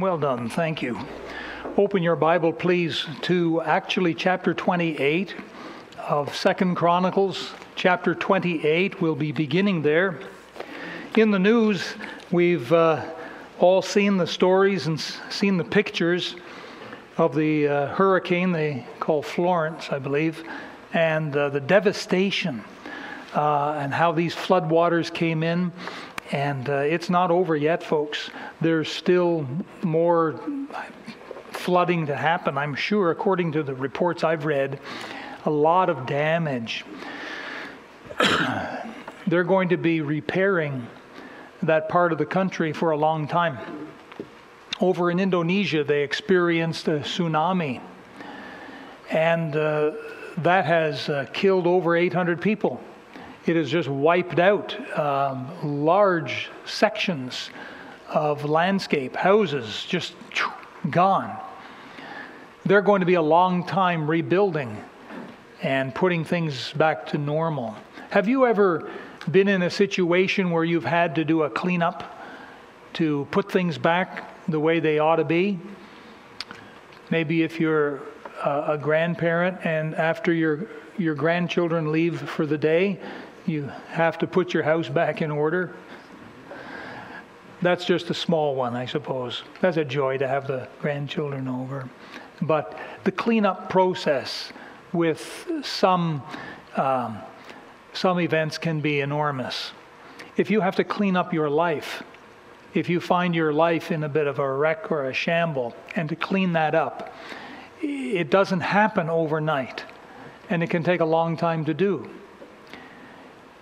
Well done, thank you. Open your Bible, please, to actually chapter 28 of Second Chronicles. Chapter 28, we'll be beginning there. In the news, we've uh, all seen the stories and seen the pictures of the uh, hurricane they call Florence, I believe, and uh, the devastation uh, and how these floodwaters came in. And uh, it's not over yet, folks. There's still more flooding to happen, I'm sure, according to the reports I've read. A lot of damage. They're going to be repairing that part of the country for a long time. Over in Indonesia, they experienced a tsunami, and uh, that has uh, killed over 800 people. It has just wiped out um, large sections of landscape, houses just gone. They're going to be a long time rebuilding and putting things back to normal. Have you ever been in a situation where you've had to do a cleanup to put things back the way they ought to be? Maybe if you're a, grandparent and after your your grandchildren leave for the day, you have to put your house back in order. That's just a small one, I suppose. That's a joy to have the grandchildren over. But the cleanup process with some um, some events can be enormous. If you have to clean up your life, if you find your life in a bit of a wreck or a shamble, and to clean that up, it doesn't happen overnight, and it can take a long time to do.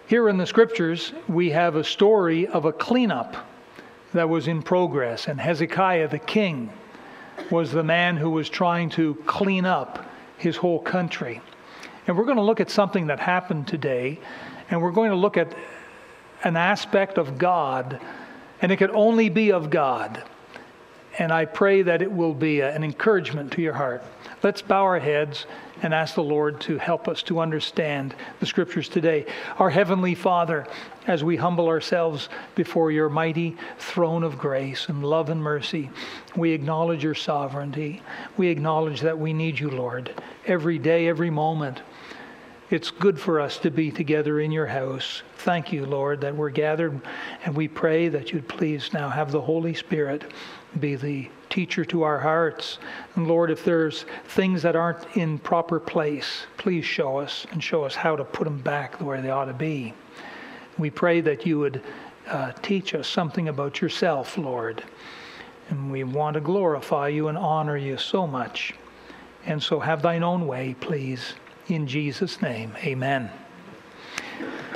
Here in the scriptures, we have a story of a cleanup that was in progress, and Hezekiah the king was the man who was trying to clean up his whole country. And we're going to look at something that happened today, and we're going to look at an aspect of God, and it could only be of God. And I pray that it will be an encouragement to your heart. Let's bow our heads and ask the Lord to help us to understand the scriptures today. Our Heavenly Father, as we humble ourselves before your mighty throne of grace and love and mercy, we acknowledge your sovereignty. We acknowledge that we need you, Lord, every day, every moment. It's good for us to be together in your house. Thank you, Lord, that we're gathered, and we pray that you'd please now have the Holy Spirit be the teacher to our hearts. And Lord, if there's things that aren't in proper place, please show us and show us how to put them back way they ought to be. We pray that you would uh, teach us something about yourself, Lord. And we want to glorify you and honor you so much. And so have thine own way, please. In Jesus' name, amen.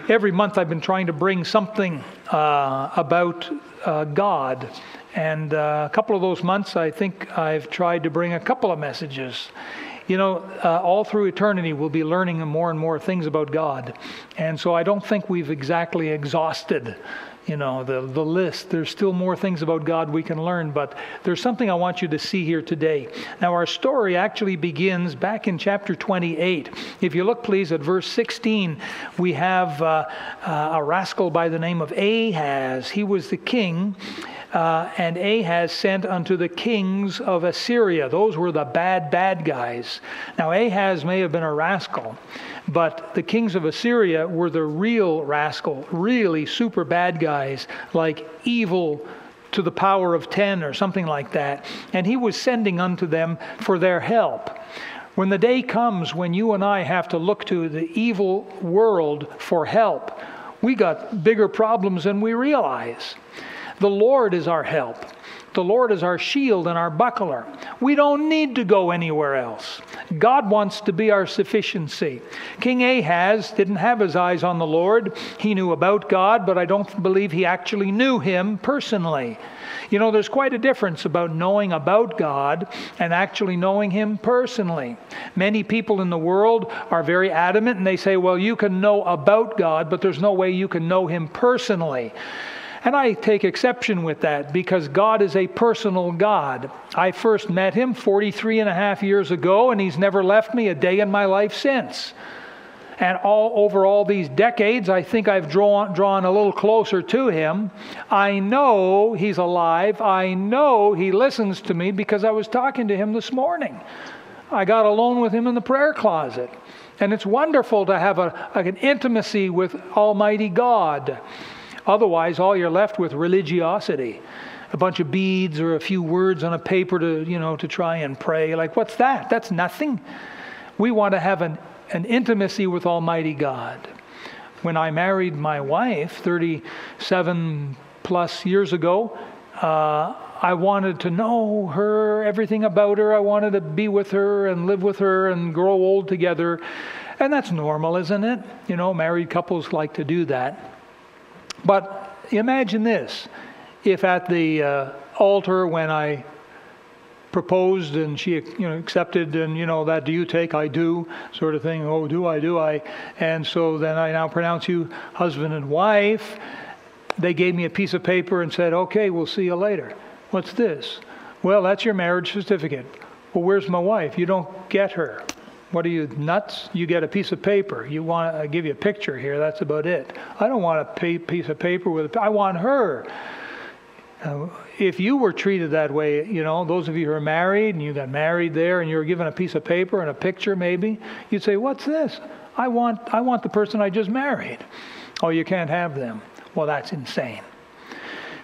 Every month I've been trying to bring something uh, about uh, God. And uh, a couple of those months, I think I've tried to bring a couple of messages. You know, uh, all through eternity, we'll be learning more and more things about God. And so I don't think we've exactly exhausted you know, the, the list. There's still more things about God we can learn, but there's something I want you to see here today. Now, our story actually begins back in chapter 28. If you look, please, at verse 16, we have uh, uh, a rascal by the name of Ahaz. He was the king. Uh, and Ahaz sent unto the kings of Assyria. Those were the bad, bad guys. Now, Ahaz may have been a rascal, but the kings of Assyria were the real rascal, really super bad guys, like evil to the power of 10 or something like that. And he was sending unto them for their help. When the day comes when you and I have to look to the evil world for help, we got bigger problems than we realize. The Lord is our help. The Lord is our shield and our buckler. We don't need to go anywhere else. God wants to be our sufficiency. King Ahaz didn't have his eyes on the Lord. He knew about God, but I don't believe he actually knew him personally. You know, there's quite a difference about knowing about God and actually knowing Him personally. Many people in the world are very adamant and they say, well, you can know about God, but there's no way you can know Him personally. And I take exception with that because God is a personal God. I first met him 43 and a half years ago, and he's never left me a day in my life since. And all over all these decades, I think I've drawn, drawn a little closer to him. I know he's alive. I know he listens to me because I was talking to him this morning. I got alone with him in the prayer closet. And it's wonderful to have a, an intimacy with Almighty God. Otherwise, all you're left with religiosity a bunch of beads or a few words on a paper to, you know, to try and pray. Like, what's that? That's nothing. We want to have an, an intimacy with Almighty God. When I married my wife 37 plus years ago, uh, I wanted to know her, everything about her. I wanted to be with her and live with her and grow old together. And that's normal, isn't it? You know, married couples like to do that. But imagine this. If at the uh, altar when I proposed and she you know accepted and you know that do you take? I do sort of thing. Oh do I do I? And so then I now pronounce you husband and wife. They gave me a piece of paper and said okay we'll see you later. What's this? Well that's your marriage certificate. Well where's my wife? You don't get her what are you nuts you get a piece of paper you want I give you a picture here that's about it I don't want a piece of paper with I want her uh, if you were treated that way, you know, those of you who are married and you got married there and you were given a piece of paper and a picture maybe, you'd say, What's this? I want, I want the person I just married. Oh, you can't have them. Well, that's insane.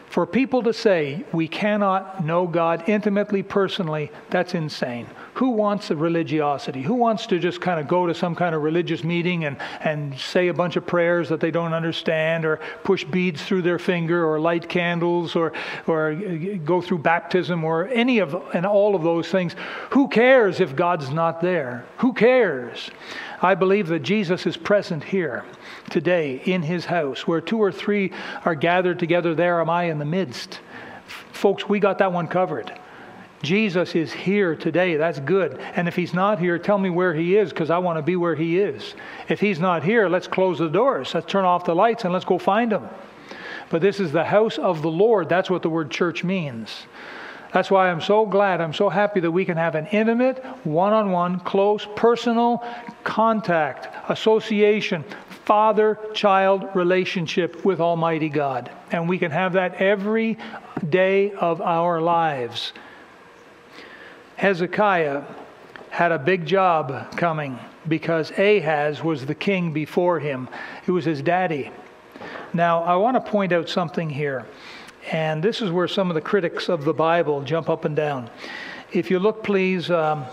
For people to say we cannot know God intimately, personally, that's insane. Who wants a religiosity? Who wants to just kind of go to some kind of religious meeting and, and say a bunch of prayers that they don't understand or push beads through their finger or light candles or, or go through baptism or any of and all of those things? Who cares if God's not there? Who cares? I believe that Jesus is present here today in his house. Where two or three are gathered together, there am I in the midst. Folks, we got that one covered. Jesus is here today. That's good. And if he's not here, tell me where he is because I want to be where he is. If he's not here, let's close the doors. Let's turn off the lights and let's go find him. But this is the house of the Lord. That's what the word church means. That's why I'm so glad, I'm so happy that we can have an intimate, one on one, close, personal contact, association, father child relationship with Almighty God. And we can have that every day of our lives. Hezekiah had a big job coming because Ahaz was the king before him. He was his daddy. Now, I want to point out something here, and this is where some of the critics of the Bible jump up and down. If you look, please, um,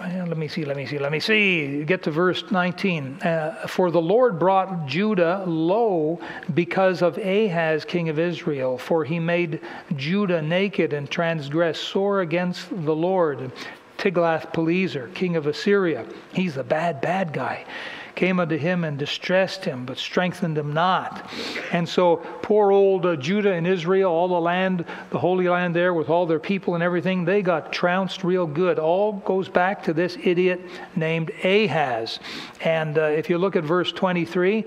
let me see, let me see, let me see. Get to verse 19. Uh, For the Lord brought Judah low because of Ahaz, king of Israel, for he made Judah naked and transgressed sore against the Lord. Tiglath-Pileser, king of Assyria, he's the bad, bad guy came unto him and distressed him, but strengthened him not. And so, poor old uh, Judah and Israel, all the land, the Holy Land there with all their people and everything, they got trounced real good. All goes back to this idiot named Ahaz. And uh, if you look at verse 23,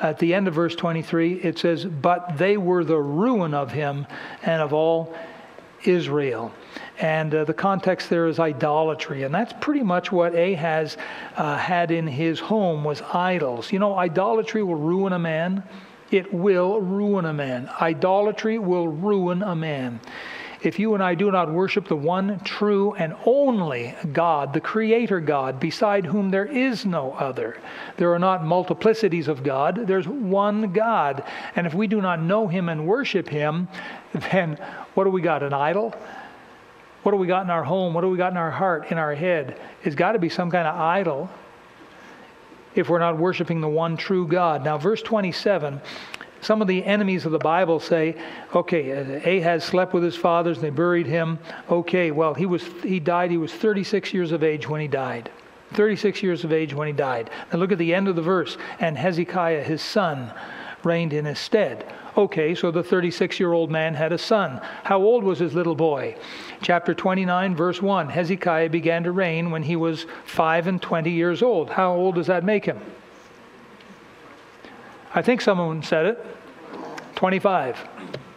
at the end of verse 23, it says, But they were the ruin of him and of all Israel. And uh, the context there is idolatry. And that's pretty much what Ahaz uh, had in his home was idols. You know, idolatry will ruin a man. It will ruin a man. Idolatry will ruin a man. If you and I do not worship the one true and only God, the Creator God, beside whom there is no other, there are not multiplicities of God, there's one God. And if we do not know Him and worship Him, then what do we got? An idol? What do we got in our home? What do we got in our heart, in our head? It's got to be some kind of idol if we're not worshiping the one true God. Now, verse 27, some of the enemies of the Bible say, okay, uh, Ahaz slept with his fathers and they buried him. Okay, well, he, was, he died, he was 36 years of age when he died. 36 years of age when he died. Now look at the end of the verse. And Hezekiah, his son, reigned in his stead. Okay, so the 36 year old man had a son. How old was his little boy? Chapter 29, verse 1 Hezekiah began to reign when he was 5 and 20 years old. How old does that make him? I think someone said it 25.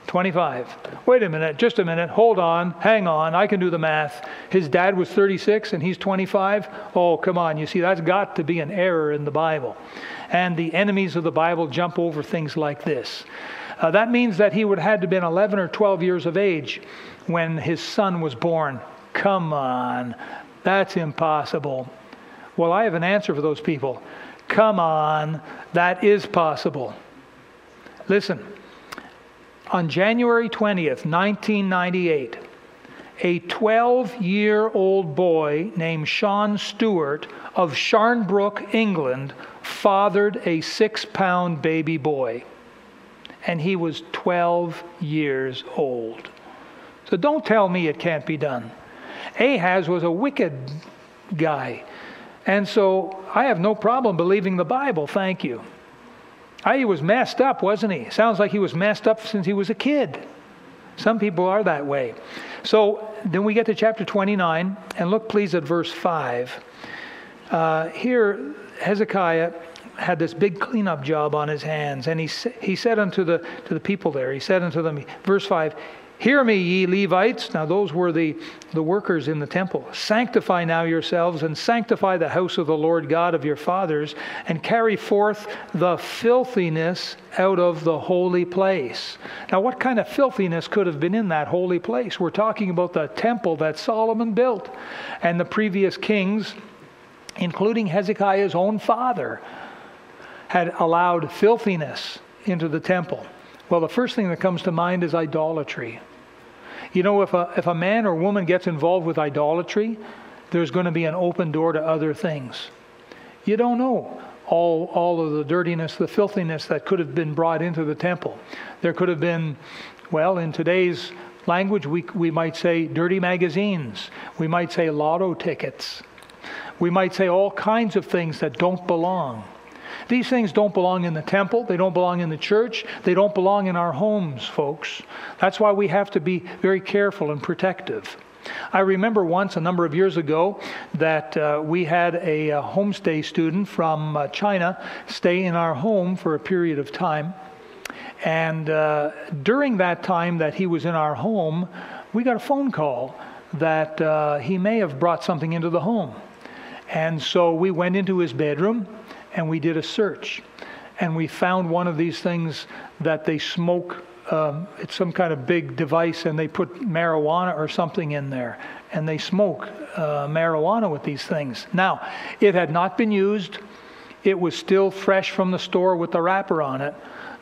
25. Wait a minute, just a minute, hold on, hang on, I can do the math. His dad was 36 and he's 25? Oh, come on, you see, that's got to be an error in the Bible. And the enemies of the Bible jump over things like this. Uh, that means that he would have had to been 11 or 12 years of age when his son was born. Come on, that's impossible. Well, I have an answer for those people. Come on, that is possible. Listen, on January 20th, 1998, a 12 year old boy named Sean Stewart of Sharnbrook, England, fathered a six pound baby boy. And he was 12 years old. So don't tell me it can't be done. Ahaz was a wicked guy. And so I have no problem believing the Bible, thank you. He was messed up, wasn't he? Sounds like he was messed up since he was a kid. Some people are that way. So then we get to chapter 29, and look please at verse 5. Uh, here, Hezekiah had this big cleanup job on his hands, and he, he said unto the, to the people there, he said unto them, verse 5, Hear me, ye Levites. Now, those were the, the workers in the temple. Sanctify now yourselves and sanctify the house of the Lord God of your fathers, and carry forth the filthiness out of the holy place. Now, what kind of filthiness could have been in that holy place? We're talking about the temple that Solomon built, and the previous kings, including Hezekiah's own father, had allowed filthiness into the temple. Well, the first thing that comes to mind is idolatry. You know, if a, if a man or woman gets involved with idolatry, there's going to be an open door to other things. You don't know all, all of the dirtiness, the filthiness that could have been brought into the temple. There could have been, well, in today's language, we, we might say dirty magazines, we might say lotto tickets, we might say all kinds of things that don't belong. These things don't belong in the temple, they don't belong in the church, they don't belong in our homes, folks. That's why we have to be very careful and protective. I remember once, a number of years ago, that uh, we had a, a, homestay student from uh, China stay in our home for a period of time. And uh, during that time that he was in our home, we got a phone call that uh, he may have brought something into the home. And so we went into his bedroom and we did a search. And we found one of these things that they smoke. Um, it's some kind of big device, and they put marijuana or something in there, and they smoke uh, marijuana with these things. Now, it had not been used. It was still fresh from the store with the wrapper on it.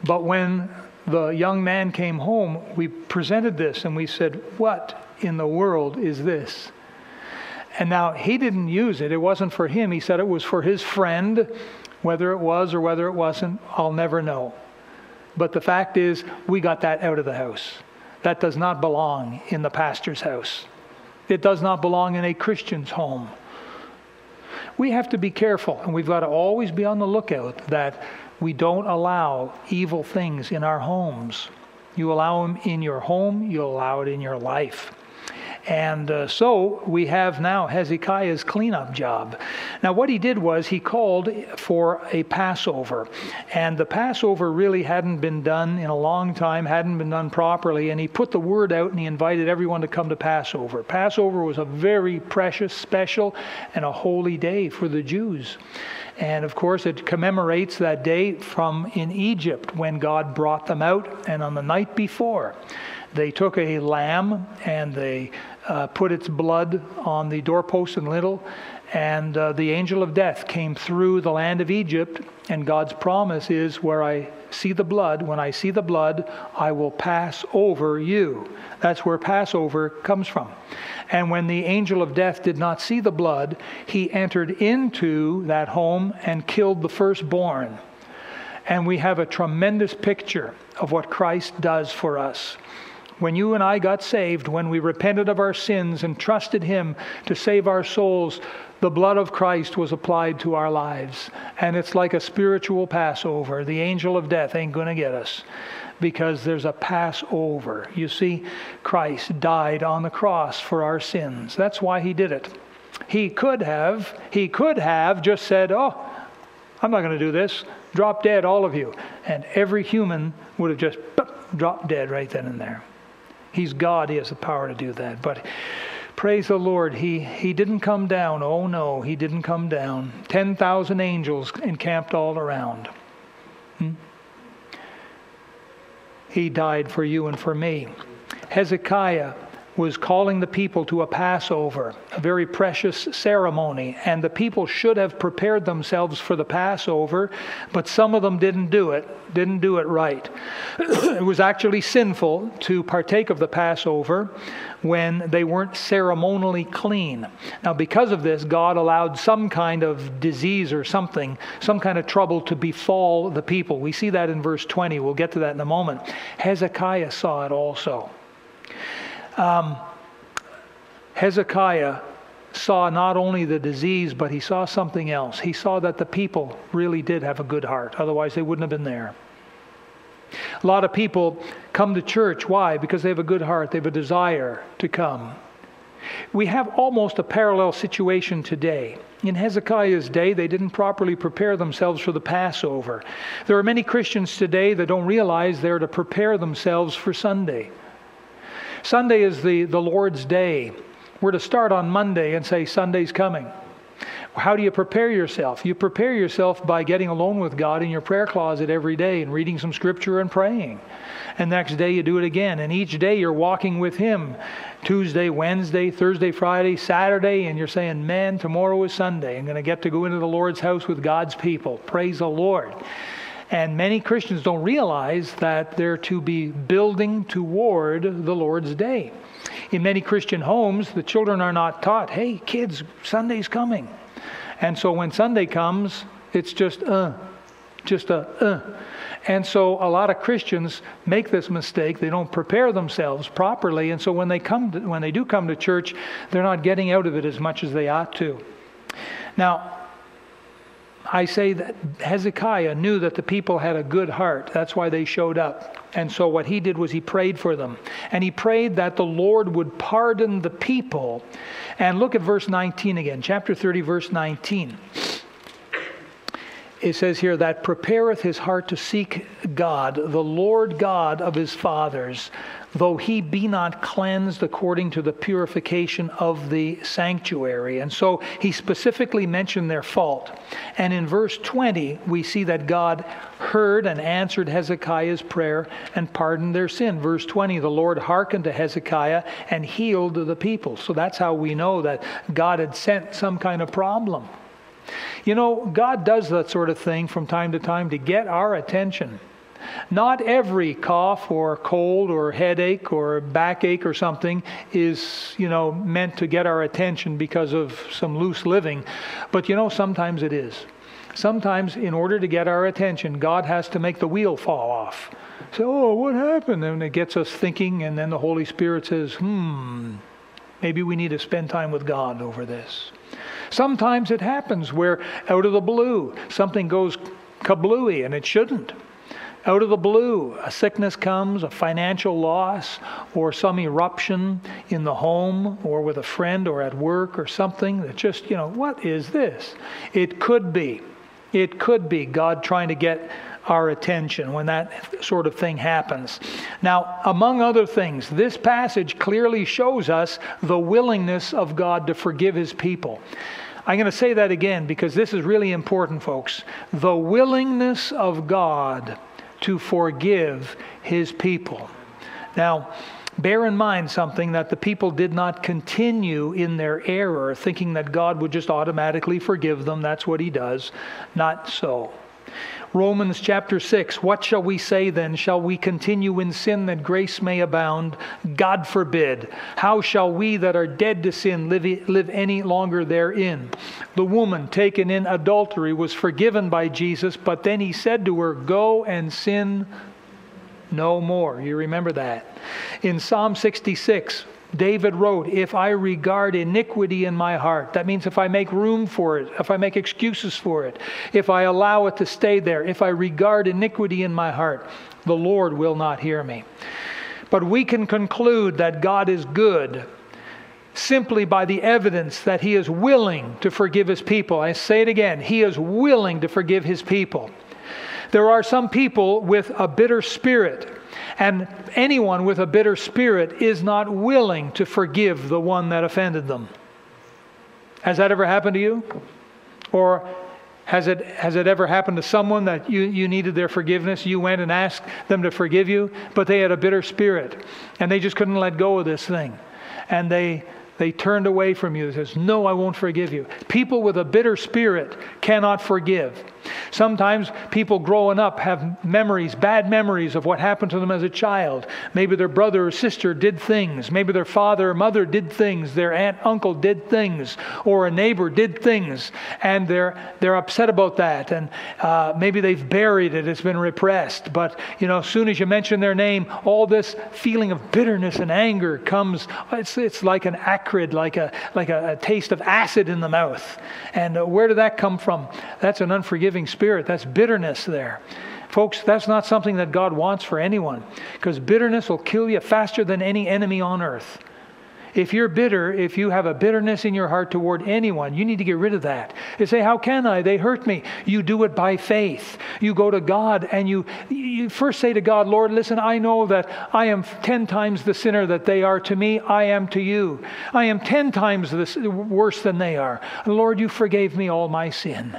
But when the young man came home, we presented this and we said, What in the world is this? And now he didn't use it. It wasn't for him. He said it was for his friend whether it was or whether it wasn't, I'll never know. But the fact is, we got that out of the house. That does not belong in the pastor's house. It does not belong in a Christian's home. We have to be careful, and we've got to always be on the lookout that we don't allow evil things in our homes. You allow them in your home, you allow it in your life. And uh, so we have now Hezekiah's cleanup job. Now, what he did was he called for a Passover. And the Passover really hadn't been done in a long time, hadn't been done properly. And he put the word out and he invited everyone to come to Passover. Passover was a very precious, special, and a holy day for the Jews. And of course, it commemorates that day from in Egypt when God brought them out, and on the night before. They took a lamb and they uh, put its blood on the doorpost and lintel, and uh, the angel of death came through the land of Egypt. And God's promise is where I see the blood, when I see the blood, I will pass over you. That's where Passover comes from. And when the angel of death did not see the blood, he entered into that home and killed the firstborn. And we have a tremendous picture of what Christ does for us when you and I got saved, when we repented of our sins and trusted Him to save our souls, the blood of Christ was applied to our lives. And it's like a spiritual Passover. The angel of death ain't going to get us because there's a Passover. You see, Christ died on the cross for our sins. That's why He did it. He could have, He could have just said, Oh, I'm not going to do this. Drop dead, all of you. And every human would have just dropped dead right then and there. He's God. He has the power to do that. But praise the Lord, he, he didn't come down. Oh, no, he didn't come down. 10,000 angels encamped all around. Hmm? He died for you and for me. Hezekiah was calling the people to a Passover, a very precious ceremony, and the people should have prepared themselves for the Passover, but some of them didn't do it, didn't do it right. it was actually sinful to partake of the Passover when they weren't ceremonially clean. Now, because of this, God allowed some kind of disease or something, some kind of trouble to befall the people. We see that in verse 20. We'll get to that in a moment. Hezekiah saw it also. Um, Hezekiah saw not only the disease, but he saw something else. He saw that the people really did have a good heart, otherwise, they wouldn't have been there. A lot of people come to church. Why? Because they have a good heart, they have a desire to come. We have almost a parallel situation today. In Hezekiah's day, they didn't properly prepare themselves for the Passover. There are many Christians today that don't realize they're to prepare themselves for Sunday. Sunday is the, the Lord's day. We're to start on Monday and say, Sunday's coming. How do you prepare yourself? You prepare yourself by getting alone with God in your prayer closet every day and reading some scripture and praying. And next day you do it again. And each day you're walking with Him Tuesday, Wednesday, Thursday, Friday, Saturday, and you're saying, Man, tomorrow is Sunday. I'm going to get to go into the Lord's house with God's people. Praise the Lord. And many Christians don't realize that they're to be building toward the Lord's day. In many Christian homes, the children are not taught, hey, kids, Sunday's coming. And so when Sunday comes, it's just, uh, just a, uh. And so a lot of Christians make this mistake. They don't prepare themselves properly. And so when they, come to, when they do come to church, they're not getting out of it as much as they ought to. Now, I say that Hezekiah knew that the people had a good heart. That's why they showed up. And so what he did was he prayed for them. And he prayed that the Lord would pardon the people. And look at verse 19 again, chapter 30, verse 19 it says here that prepareth his heart to seek God, the Lord God of his fathers, though he be not cleansed according to the purification of the sanctuary. And so he specifically mentioned their fault. And in verse 20, we see that God heard and answered Hezekiah's prayer and pardoned their sin. Verse 20, the Lord hearkened to Hezekiah and healed the people. So that's how we know that God had sent some kind of problem. You know, God does that sort of thing from time to time to get our attention. Not every cough or cold or headache or backache or something is, you know, meant to get our attention because of some loose living. But you know, sometimes it is. Sometimes, in order to get our attention, God has to make the wheel fall off. So, oh, what happened? And it gets us thinking, and then the Holy Spirit says, hmm, maybe we need to spend time with God over this. Sometimes it happens where out of the blue something goes kablooey and it shouldn't. Out of the blue, a sickness comes, a financial loss, or some eruption in the home or with a friend or at work or something that just, you know, what is this? It could be. It could be God trying to get our attention when that sort of thing happens. Now, among other things, this passage clearly shows us the willingness of God to forgive his people. I'm going to say that again because this is really important, folks. The willingness of God to forgive his people. Now, bear in mind something that the people did not continue in their error, thinking that God would just automatically forgive them. That's what he does. Not so. Romans chapter 6 What shall we say then? Shall we continue in sin that grace may abound? God forbid. How shall we that are dead to sin live, live any longer therein? The woman taken in adultery was forgiven by Jesus, but then he said to her, Go and sin no more. You remember that. In Psalm 66, David wrote, If I regard iniquity in my heart, that means if I make room for it, if I make excuses for it, if I allow it to stay there, if I regard iniquity in my heart, the Lord will not hear me. But we can conclude that God is good simply by the evidence that he is willing to forgive his people. I say it again, he is willing to forgive his people. There are some people with a bitter spirit, and anyone with a bitter spirit is not willing to forgive the one that offended them. Has that ever happened to you? Or has it, has it ever happened to someone that you, you needed their forgiveness? You went and asked them to forgive you, but they had a bitter spirit and they just couldn't let go of this thing. And they, they turned away from you. They says, No, I won't forgive you. People with a bitter spirit cannot forgive. Sometimes people growing up have memories, bad memories of what happened to them as a child. Maybe their brother or sister did things. Maybe their father or mother did things. Their aunt, uncle did things. Or a neighbor did things. And they're, they're upset about that. And uh, maybe they've buried it. It's been repressed. But, you know, as soon as you mention their name, all this feeling of bitterness and anger comes. It's, it's like an acrid, like, a, like a, a taste of acid in the mouth. And uh, where did that come from? That's an unforgiving spirit. That's bitterness there. Folks, that's not something that God wants for anyone because bitterness will kill you faster than any enemy on earth. If you're bitter, if you have a bitterness in your heart toward anyone, you need to get rid of that. You say, How can I? They hurt me. You do it by faith. You go to God and you, you first say to God, Lord, listen, I know that I am 10 times the sinner that they are to me. I am to you. I am 10 times the, worse than they are. Lord, you forgave me all my sin.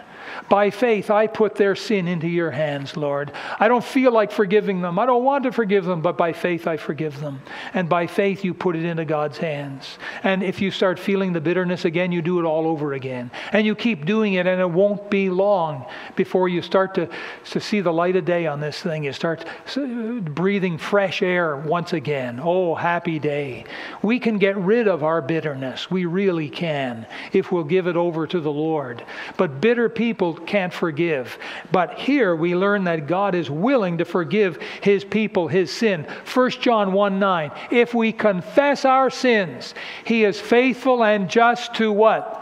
By faith, I put their sin into your hands, Lord. I don't feel like forgiving them. I don't want to forgive them, but by faith, I forgive them. And by faith, you put it into God's hands. And if you start feeling the bitterness again, you do it all over again. And you keep doing it, and it won't be long before you start to, to see the light of day on this thing. You start uh, breathing fresh air once again. Oh, happy day. We can get rid of our bitterness. We really can if we'll give it over to the Lord. But bitter people, people can't forgive. But here we learn that God is willing to forgive his people his sin. 1 John 1 9. If we confess our sins, he is faithful and just to what?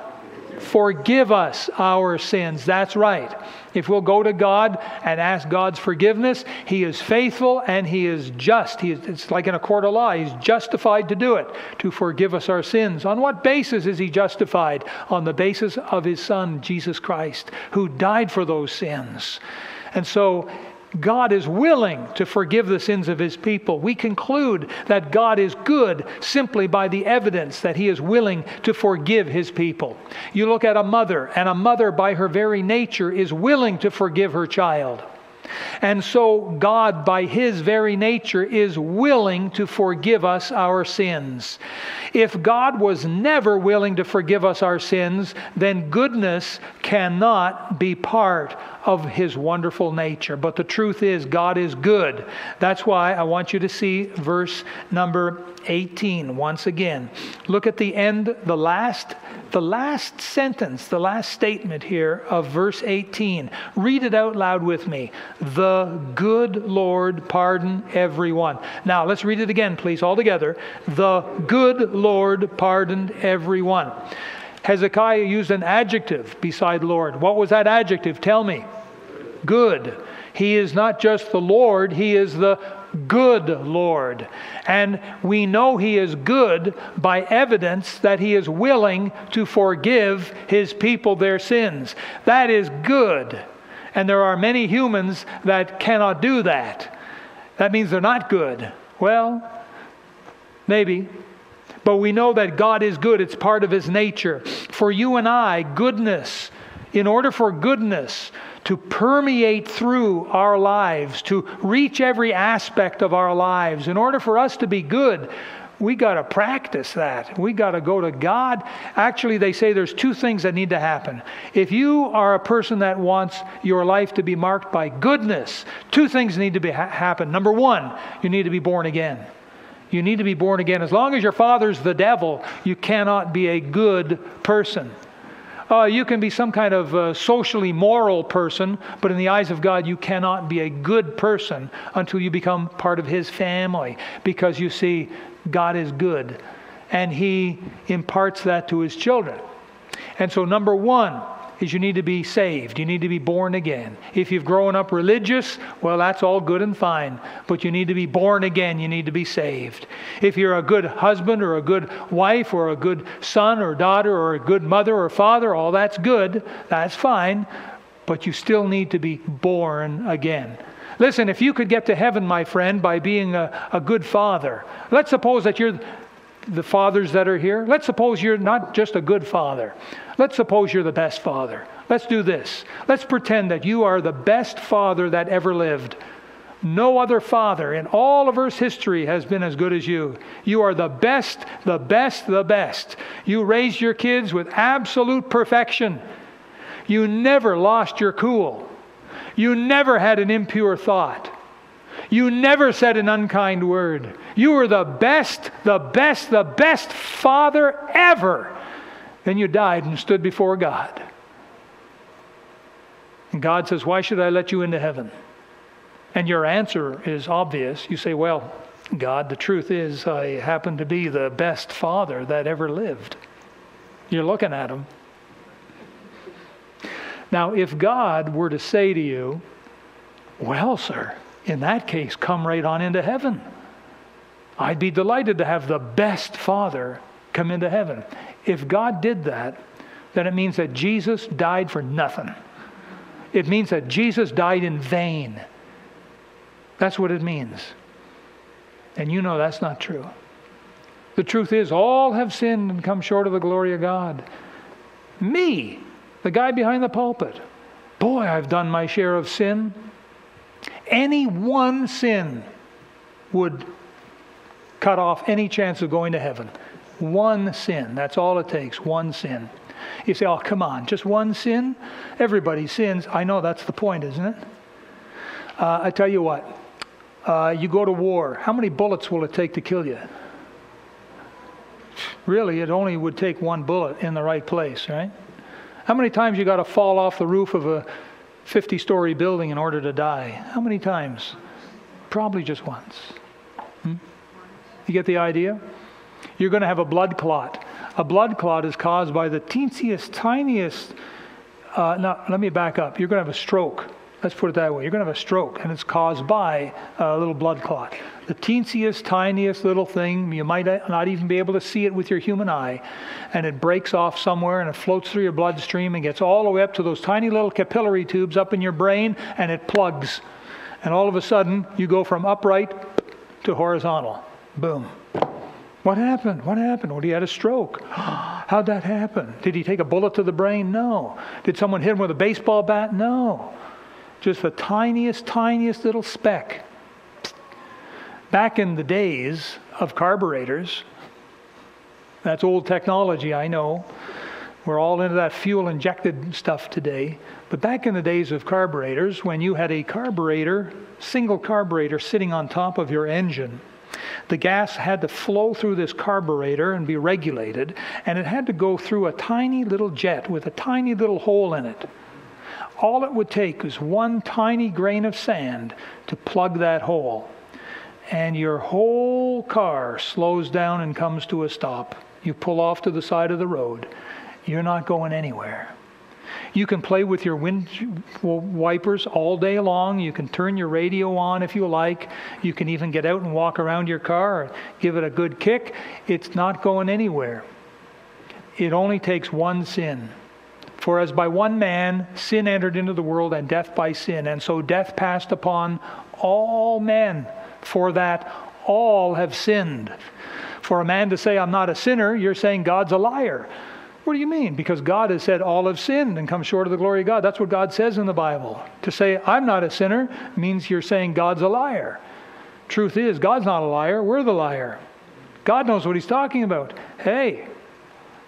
Forgive us our sins. That's right. If we'll go to God and ask God's forgiveness, He is faithful and He is just. He is, it's like in a court of law. He's justified to do it, to forgive us our sins. On what basis is He justified? On the basis of His Son, Jesus Christ, who died for those sins. And so God is willing to forgive the sins of his people. We conclude that God is good simply by the evidence that he is willing to forgive his people. You look at a mother, and a mother, by her very nature, is willing to forgive her child. And so, God, by His very nature, is willing to forgive us our sins. If God was never willing to forgive us our sins, then goodness cannot be part of his wonderful nature. But the truth is, God is good. That's why I want you to see verse number 18 once again. Look at the end, the last, the last sentence, the last statement here of verse 18. Read it out loud with me. The good Lord pardon everyone. Now let's read it again, please, all together. The good Lord pardoned everyone. Hezekiah used an adjective beside Lord. What was that adjective? Tell me. Good. He is not just the Lord, He is the good Lord. And we know He is good by evidence that He is willing to forgive His people their sins. That is good. And there are many humans that cannot do that. That means they're not good. Well, maybe. But we know that God is good, it's part of His nature. For you and I, goodness, in order for goodness to permeate through our lives, to reach every aspect of our lives, in order for us to be good, we got to practice that. We got to go to God. Actually, they say there's two things that need to happen. If you are a person that wants your life to be marked by goodness, two things need to be ha- happen. Number one, you need to be born again. You need to be born again. As long as your father's the devil, you cannot be a good person. Uh, you can be some kind of uh, socially moral person, but in the eyes of God, you cannot be a good person until you become part of His family. Because you see, God is good, and He imparts that to His children. And so, number one, is you need to be saved. You need to be born again. If you've grown up religious, well, that's all good and fine. But you need to be born again. You need to be saved. If you're a good husband or a good wife or a good son or daughter or a good mother or father, all that's good. That's fine. But you still need to be born again. Listen, if you could get to heaven, my friend, by being a, a good father, let's suppose that you're the fathers that are here. Let's suppose you're not just a good father. Let's suppose you're the best father. Let's do this. Let's pretend that you are the best father that ever lived. No other father in all of Earth's history has been as good as you. You are the best, the best, the best. You raised your kids with absolute perfection. You never lost your cool. You never had an impure thought. You never said an unkind word. You were the best, the best, the best father ever. Then you died and stood before God. And God says, Why should I let you into heaven? And your answer is obvious. You say, Well, God, the truth is, I happen to be the best father that ever lived. You're looking at him. Now, if God were to say to you, Well, sir, in that case, come right on into heaven. I'd be delighted to have the best father come into heaven. If God did that, then it means that Jesus died for nothing. It means that Jesus died in vain. That's what it means. And you know that's not true. The truth is, all have sinned and come short of the glory of God. Me, the guy behind the pulpit. Boy, I've done my share of sin. Any one sin would cut off any chance of going to heaven. One sin. That's all it takes. One sin. You say, oh, come on, just one sin? Everybody sins. I know that's the point, isn't it? Uh, I tell you what, uh, you go to war. How many bullets will it take to kill you? Really, it only would take one bullet in the right place, right? How many times you got to fall off the roof of a 50 story building in order to die? How many times? Probably just once. Hmm? You get the idea? You're going to have a blood clot. A blood clot is caused by the teensiest, tiniest. Uh, now, let me back up. You're going to have a stroke. Let's put it that way. You're going to have a stroke, and it's caused by a little blood clot. The teensiest, tiniest little thing, you might not even be able to see it with your human eye, and it breaks off somewhere and it floats through your bloodstream and gets all the way up to those tiny little capillary tubes up in your brain, and it plugs. And all of a sudden, you go from upright to horizontal. Boom. What happened? What happened? Well, he had a stroke. How'd that happen? Did he take a bullet to the brain? No. Did someone hit him with a baseball bat? No. Just the tiniest, tiniest little speck. Back in the days of carburetors, that's old technology, I know. We're all into that fuel injected stuff today. But back in the days of carburetors, when you had a carburetor, single carburetor sitting on top of your engine, the gas had to flow through this carburetor and be regulated, and it had to go through a tiny little jet with a tiny little hole in it all it would take is one tiny grain of sand to plug that hole. And your whole car slows down and comes to a stop. You pull off to the side of the road. You're not going anywhere. You can play with your wind wipers all day long. You can turn your radio on if you like. You can even get out and walk around your car or give it a good kick. It's not going anywhere. It only takes one sin for as by one man sin entered into the world, and death by sin, and so death passed upon all men, for that all have sinned. For a man to say, I'm not a sinner, you're saying God's a liar. What do you mean? Because God has said all have sinned and come short of the glory of God. That's what God says in the Bible. To say I'm not a sinner means you're saying God's a liar. Truth is, God's not a liar, we're the liar. God knows what he's talking about. Hey,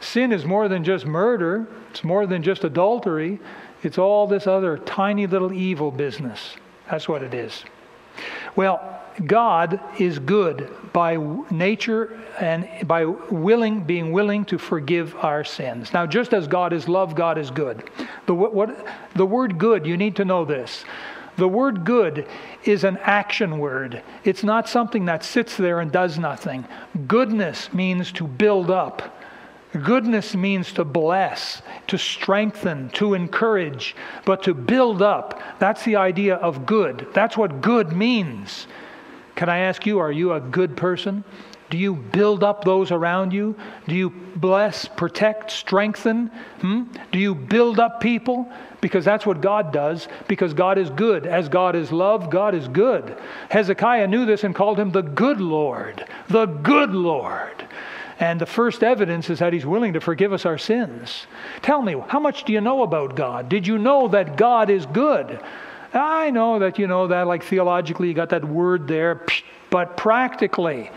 sin is more than just murder. It's more than just adultery, it's all this other tiny little evil business. That's what it is. Well, God is good by nature and by willing, being willing to forgive our sins. Now, just as God is love, God is good. The, what, the word good, you need to know this. The word good is an action word. It's not something that sits there and does nothing. Goodness means to build up Goodness means to bless, to strengthen, to encourage, but to build up. That's the idea of good. That's what good means. Can I ask you, are you a good person? Do you build up those around you? Do you bless, protect, strengthen? Hmm? Do you build up people? Because that's what God does, because God is good. As God is love, God is good. Hezekiah knew this and called him the good Lord. The good Lord. And the first evidence is that he's willing to forgive us our sins. Tell me, how much do you know about God? Did you know that God is good? I know that you know that, like theologically, you got that word there, but practically,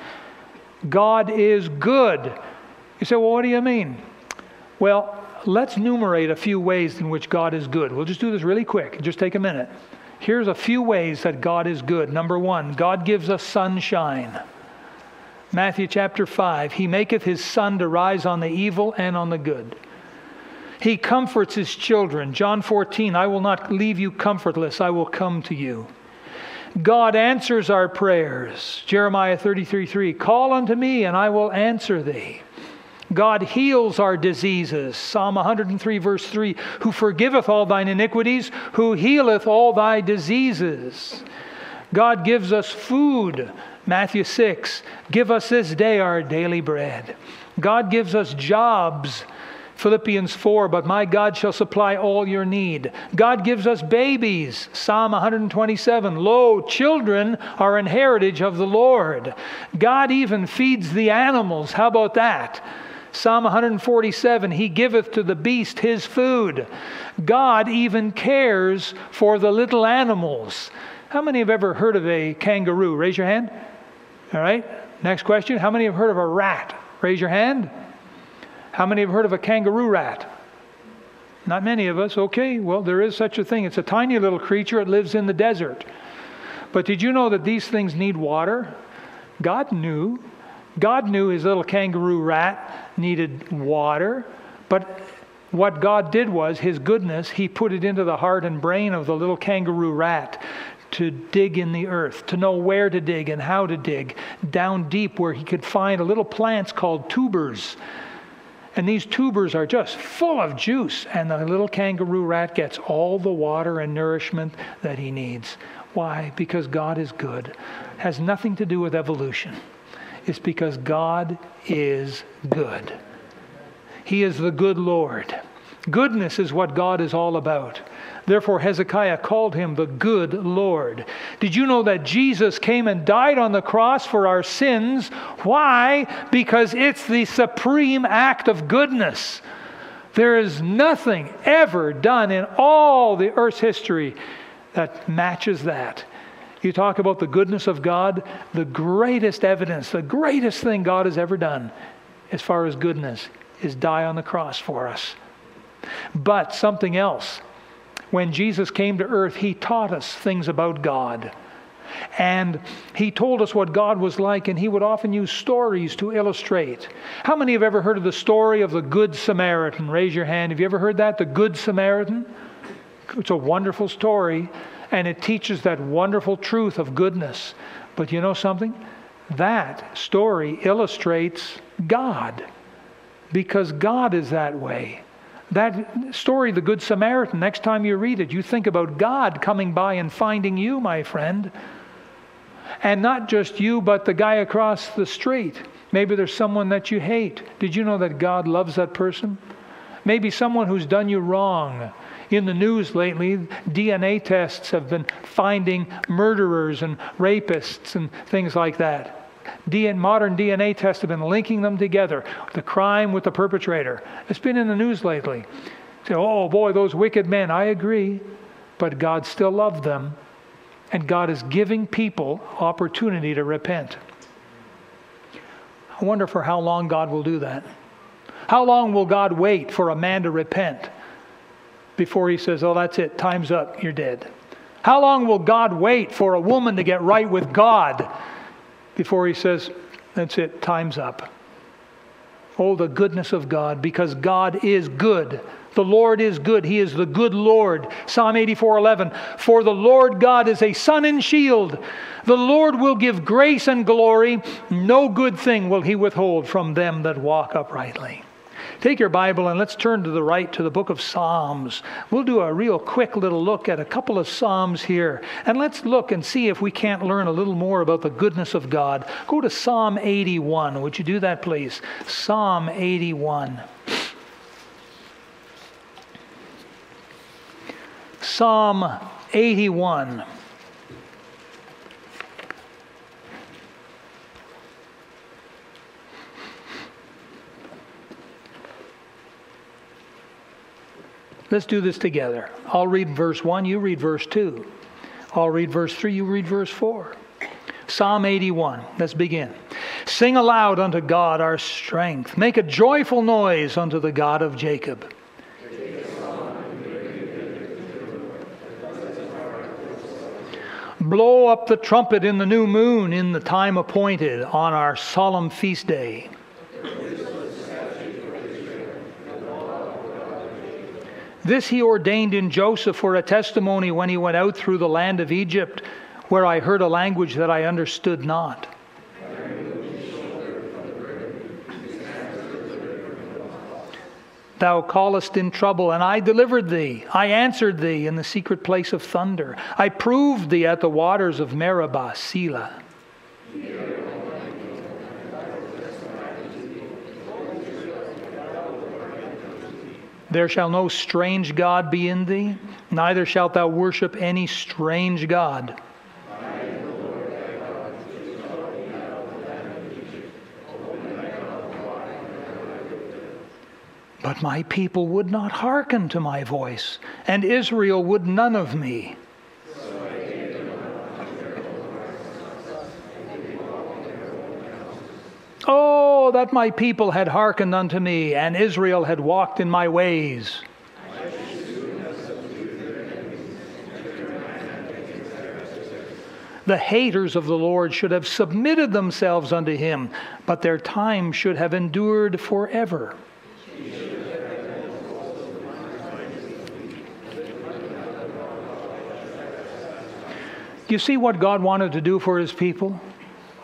God is good. You say, well, what do you mean? Well, let's enumerate a few ways in which God is good. We'll just do this really quick, just take a minute. Here's a few ways that God is good. Number one, God gives us sunshine. Matthew chapter 5 He maketh his sun to rise on the evil and on the good. He comforts his children. John 14 I will not leave you comfortless, I will come to you. God answers our prayers. Jeremiah 33 3 Call unto me, and I will answer thee. God heals our diseases. Psalm 103, verse 3 Who forgiveth all thine iniquities, who healeth all thy diseases. God gives us food. Matthew 6, give us this day our daily bread. God gives us jobs. Philippians 4, but my God shall supply all your need. God gives us babies. Psalm 127, lo, children are an heritage of the Lord. God even feeds the animals. How about that? Psalm 147, He giveth to the beast his food. God even cares for the little animals. How many have ever heard of a kangaroo? Raise your hand. All right. Next question. How many have heard of a rat? Raise your hand. How many have heard of a kangaroo rat? Not many of us. Okay, well, there is such a thing. It's a tiny little creature. It lives in the desert. But did you know that these things need water? God knew. God knew his little kangaroo rat needed water. But what God did was, his goodness, he put it into the heart and brain of the little kangaroo rat to dig in the earth, to know where to dig and how to dig, down deep where he could find little plants called tubers. And these tubers are just full of juice, and the little kangaroo rat gets all the water and nourishment that he needs. Why? Because God is good. Has nothing to do with evolution. It's because God is good. He is the good Lord. Goodness is what God is all about. Therefore, Hezekiah called him the good Lord. Did you know that Jesus came and died on the cross for our sins? Why? Because it's the supreme act of goodness. There is nothing ever done in all the earth's history that matches that. You talk about the goodness of God, the greatest evidence, the greatest thing God has ever done as far as goodness is die on the cross for us. But something else when Jesus came to earth, he taught us things about God. And he told us what God was like, and he would often use stories to illustrate. How many have ever heard of the story of the Good Samaritan? Raise your hand. Have you ever heard that? The Good Samaritan? It's a wonderful story, and it teaches that wonderful truth of goodness. But you know something? That story illustrates God, because God is that way. That story, the Good Samaritan, next time you read it, you think about God coming by and finding you, my friend. And not just you, but the guy across the street. Maybe there's someone that you hate. Did you know that God loves that person? Maybe someone who's done you wrong. In the news lately, DNA tests have been finding murderers and rapists and things like that. DNA, modern DNA tests have been linking them together, the crime with the perpetrator. It's been in the news lately. Say, oh boy, those wicked men. I agree, but God still loved them, and God is giving people opportunity to repent. I wonder for how long God will do that. How long will God wait for a man to repent before he says, Oh, that's it, time's up, you're dead? How long will God wait for a woman to get right with God before he says, That's it, time's up. Oh, the goodness of God, because God is good. The Lord is good. He is the good Lord. Psalm 84 11. For the Lord God is a sun and shield. The Lord will give grace and glory. No good thing will he withhold from them that walk uprightly. Take your Bible and let's turn to the right to the book of Psalms. We'll do a real quick little look at a couple of Psalms here. And let's look and see if we can't learn a little more about the goodness of God. Go to Psalm 81. Would you do that, please? Psalm 81. Psalm 81. Let's do this together. I'll read verse 1, you read verse 2. I'll read verse 3, you read verse 4. Psalm 81. Let's begin. Sing aloud unto God our strength. Make a joyful noise unto the God of Jacob. Blow up the trumpet in the new moon in the time appointed on our solemn feast day. This he ordained in Joseph for a testimony when he went out through the land of Egypt, where I heard a language that I understood not. Thou callest in trouble, and I delivered thee. I answered thee in the secret place of thunder. I proved thee at the waters of Meribah, Selah. There shall no strange God be in thee, neither shalt thou worship any strange God. But my people would not hearken to my voice, and Israel would none of me. Oh, that my people had hearkened unto me, and Israel had walked in my ways. The haters of the Lord should have submitted themselves unto him, but their time should have endured forever. You see what God wanted to do for his people?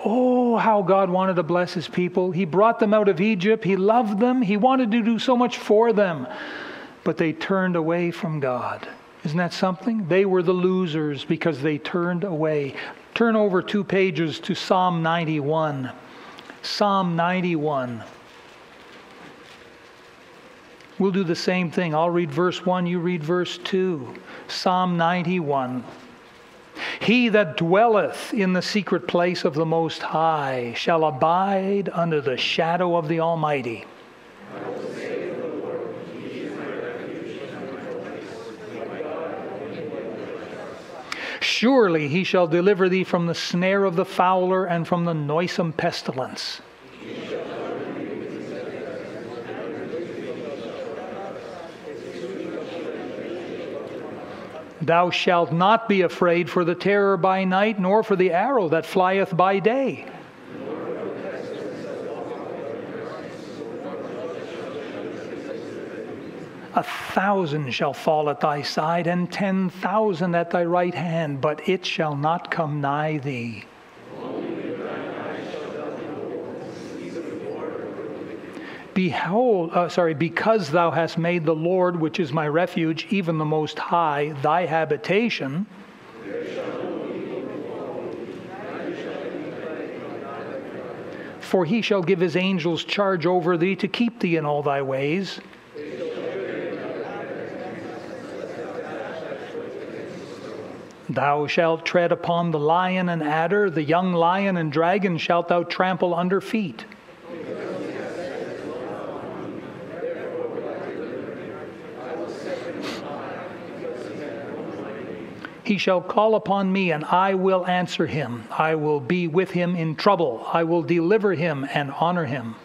Oh, how God wanted to bless his people. He brought them out of Egypt. He loved them. He wanted to do so much for them. But they turned away from God. Isn't that something? They were the losers because they turned away. Turn over two pages to Psalm 91. Psalm 91. We'll do the same thing. I'll read verse 1, you read verse 2. Psalm 91. He that dwelleth in the secret place of the Most High shall abide under the shadow of the Almighty. Surely he shall deliver thee from the snare of the fowler and from the noisome pestilence. Thou shalt not be afraid for the terror by night, nor for the arrow that flieth by day. A thousand shall fall at thy side, and ten thousand at thy right hand, but it shall not come nigh thee. Behold, uh, sorry, because thou hast made the Lord, which is my refuge, even the Most High, thy habitation. For he shall give his angels charge over thee to keep thee in all thy ways. Thou shalt tread upon the lion and adder, the young lion and dragon shalt thou trample under feet. He shall call upon me, and I will answer him. I will be with him in trouble. I will deliver him and honor him.